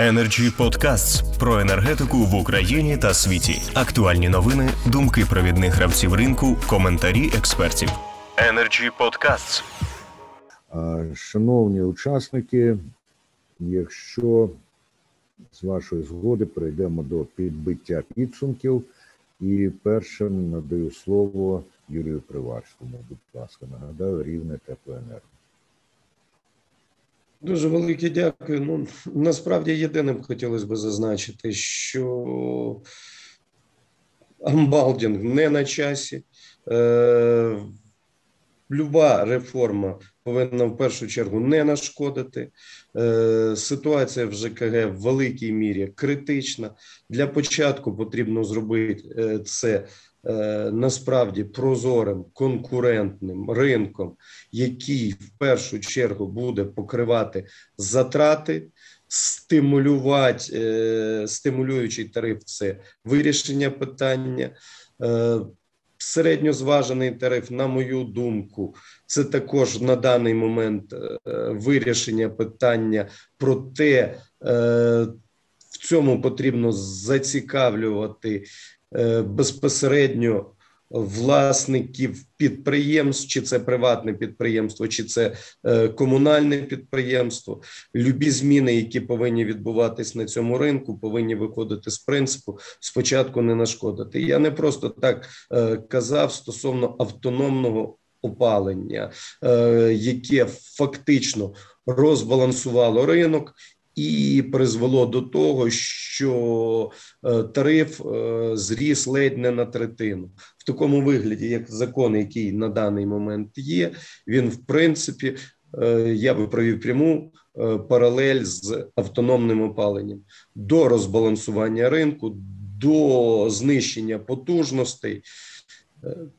Energy Podcasts про енергетику в Україні та світі. Актуальні новини, думки провідних гравців ринку, коментарі експертів. Energy Podcasts. Шановні учасники, якщо з вашої згоди перейдемо до підбиття підсумків, і першим надаю слово Юрію Приварському. Будь ласка, нагадаю, рівне теплоенерго. Дуже велике дякую. Ну насправді єдиним хотілося б зазначити, що амбалдінг не на часі. Е, Люба реформа повинна в першу чергу не нашкодити. Е, Ситуація в ЖКГ в великій мірі критична. Для початку потрібно зробити е, це Е, насправді прозорим конкурентним ринком, який в першу чергу буде покривати затрати, стимулювати стимулюючий тариф це вирішення питання. Е, середньозважений тариф, на мою думку, це також на даний момент вирішення питання про те, в цьому потрібно зацікавлювати Е, безпосередньо власників підприємств, чи це приватне підприємство, чи це е, комунальне підприємство. Любі зміни, які повинні відбуватись на цьому ринку, повинні виходити з принципу спочатку не нашкодити. Я не просто так е, казав стосовно автономного опалення, яке фактично розбалансувало ринок і призвело до того, що е, тариф е, зріс ледь не на третину. В такому вигляді, як закон, який на даний момент є, він в принципі е, я би провів пряму паралель з автономним опаленням до розбалансування ринку, до знищення потужностей.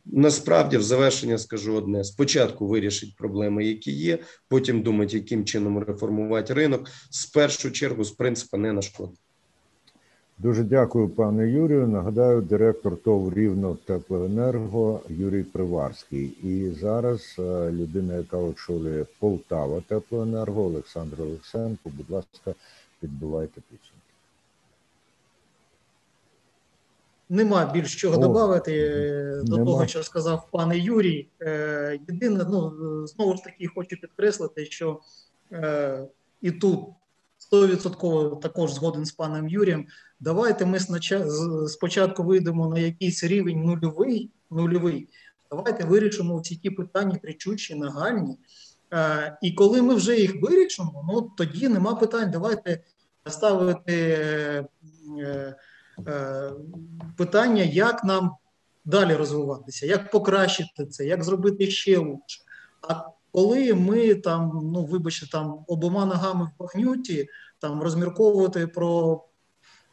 Насправді, в завершення скажу одне: спочатку вирішить проблеми, які є, потім думати, яким чином реформувати ринок. З першу чергу з принципу не нашкодить. Дуже дякую, пане Юрію. Нагадаю, директор ТОВ Рівно Теплоенерго Юрій Приварський. І зараз е, людина, яка очолює Полтава Теплоенерго, Олександр Олексенко. Будь ласка, підбивайте підсумки. Нема більш чого додати е, до того, що сказав пане Юрій. Е, єдине, ну знову ж таки, хочу підкреслити, що е, і тут 100% також згоден з паном Юрієм. Давайте ми спочатку вийдемо на якийсь рівень нульовий. нульовий. Давайте вирішимо всі ті питання кричущі, нагальні. І коли ми вже їх вирішимо, ну тоді нема питань. Давайте ставити. Е, питання, як нам далі розвиватися, як покращити це, як зробити ще лучше. А коли ми там, ну вибачте, там обома ногами в багнюті, там розмірковувати про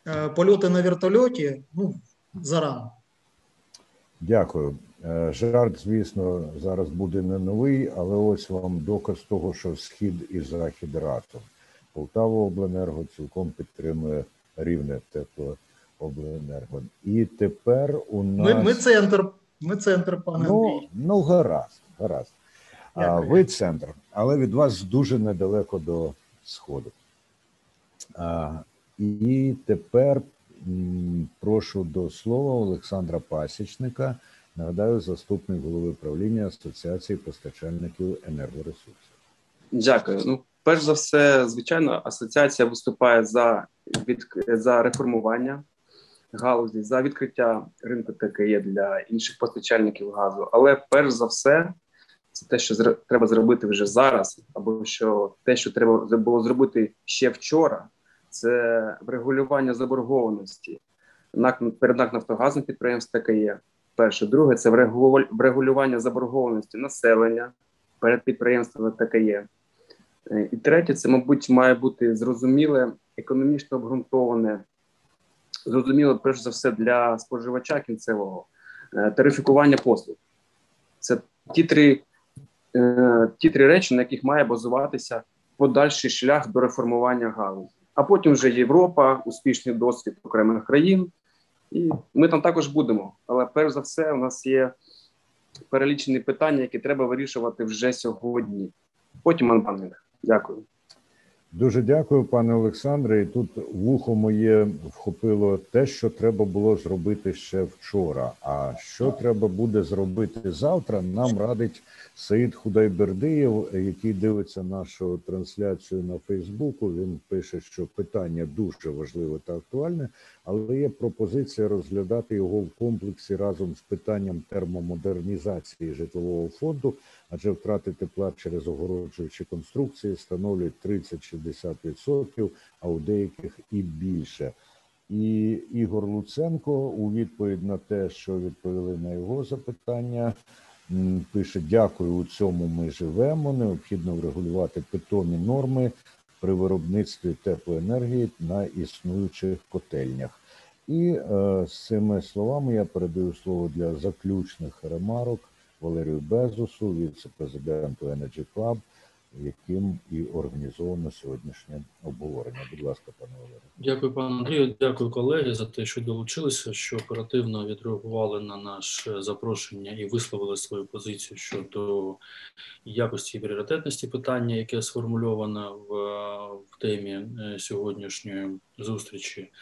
е, польоти на вертольоті, ну зарано. Дякую. Е, жарт, звісно, зараз буде не новий, але ось вам доказ того, що схід і захід разом. Полтава Обленерго цілком підтримує рівне тепло обленерго. І тепер у нас ми ми центр. Ми центр, пане ну, Андрій. Ну, гаразд, гаразд. А ви центр, але від вас дуже недалеко до сходу. А, І тепер м, прошу до слова Олександра Пасічника. Нагадаю, заступник голови правління Асоціації постачальників енергоресурсів. Дякую. Ну, перш за все, звичайно, асоціація виступає за від за реформування галузі за відкриття ринку ТКЄ для інших постачальників газу. Але перш за все, це те, що зр... треба зробити вже зараз, або що те, що треба було зробити ще вчора, це врегулювання заборгованості перед НАК Нафтогазом підприємств ТКЄ. Перше, друге, це врегулювання заборгованості населення перед підприємствами ТКЄ. І третє, це, мабуть, має бути зрозуміле, економічно обґрунтоване зрозуміло, перш за все, для споживача кінцевого е, тарифікування послуг. Це ті три е, ті три речі, на яких має базуватися подальший шлях до реформування галузі. А потім вже Європа, успішний досвід окремих країн, і ми там також будемо. Але перш за все, у нас є перелічені питання, які треба вирішувати вже сьогодні. Потім анбанинг. Дякую. Дуже дякую, пане Олександре. І тут вухо моє вхопило те, що треба було зробити ще вчора. А що треба буде зробити завтра? Нам радить Саїд Худайбердиєв, який дивиться нашу трансляцію на Фейсбуку. Він пише, що питання дуже важливе та актуальне, але є пропозиція розглядати його в комплексі разом з питанням термомодернізації житлового фонду, адже втрати тепла через огороджуючі конструкції становлять 30 60%, а у деяких і більше. І Ігор Луценко у відповідь на те, що відповіли на його запитання, пише: Дякую, у цьому ми живемо. Необхідно врегулювати питомі норми при виробництві теплоенергії на існуючих котельнях. І е, з цими словами я передаю слово для заключних ремарок Валерію Безусу, віце-президенту Energy Club, яким і організовано сьогоднішнє обговорення. Будь ласка, пане Валерію. Дякую, пане Андрію. Дякую, колеги, за те, що долучилися, що оперативно відреагували на наше запрошення і висловили свою позицію щодо якості і пріоритетності питання, яке сформульоване в, в темі е, сьогоднішньої зустрічі.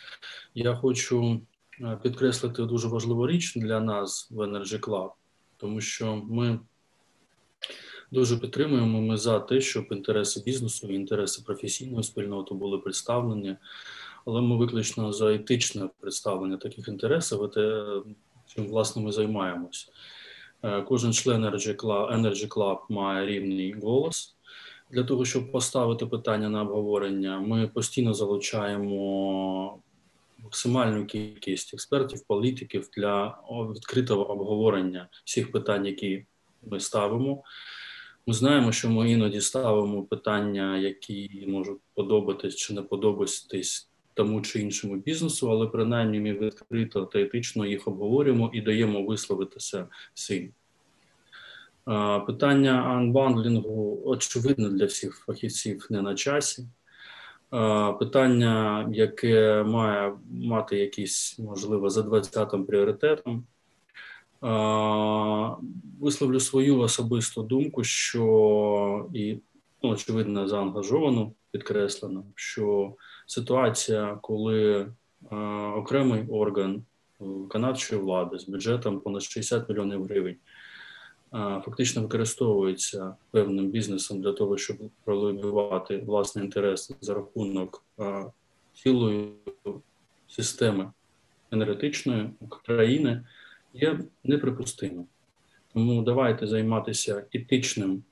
Я хочу е, підкреслити дуже важливу річ для нас в Energy Club, тому що ми. Дуже підтримуємо ми за те, щоб інтереси бізнесу інтереси професійної спільноти були представлені, але ми виключно за етичне представлення таких інтересів, те, чим власне ми займаємось. Е, Кожен член Energy Club, Energy Club має рівний голос. Для того, щоб поставити питання на обговорення, ми постійно залучаємо максимальну кількість експертів, політиків для відкритого обговорення всіх питань, які ми ставимо. Ми знаємо, що ми іноді ставимо питання, які можуть подобатись чи не подобатись тому чи іншому бізнесу, але принаймні ми відкрито та етично їх обговорюємо і даємо висловитися всім. Питання анбандлінгу очевидно для всіх фахівців не на часі. Питання, яке має мати якийсь, можливо, за 20-м пріоритетом. Висловлю свою особисту думку, що і ну, очевидно заангажовано, підкреслено, що ситуація, коли а, окремий орган виконавчої влади з бюджетом понад 60 мільйонів гривень а, фактично використовується певним бізнесом для того, щоб пролобівати власний інтерес за рахунок а, цілої системи енергетичної країни є неприпустимим. Тому давайте займатися етичним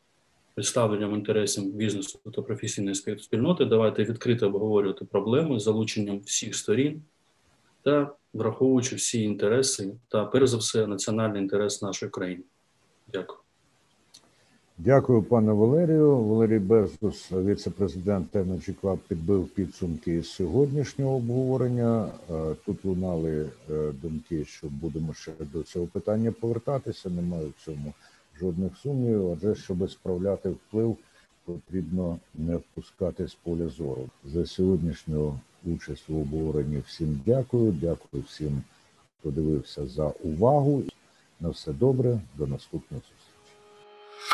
представленням інтересів бізнесу та професійної спільноти. Давайте відкрито обговорювати проблеми з залученням всіх сторін та враховуючи всі інтереси та, перш за все, національний інтерес нашої країни. Дякую. Дякую, пане Валерію. Валерій Безус, віце-президент Energy Club, підбив підсумки сьогоднішнього обговорення. Тут лунали думки, що будемо ще до цього питання повертатися. Немає в цьому жодних сумнівів. Адже щоб справляти вплив, потрібно не впускати з поля зору. За сьогоднішню участь в обговоренні всім дякую. Дякую всім, хто дивився за увагу. На все добре, до наступних зустрічей.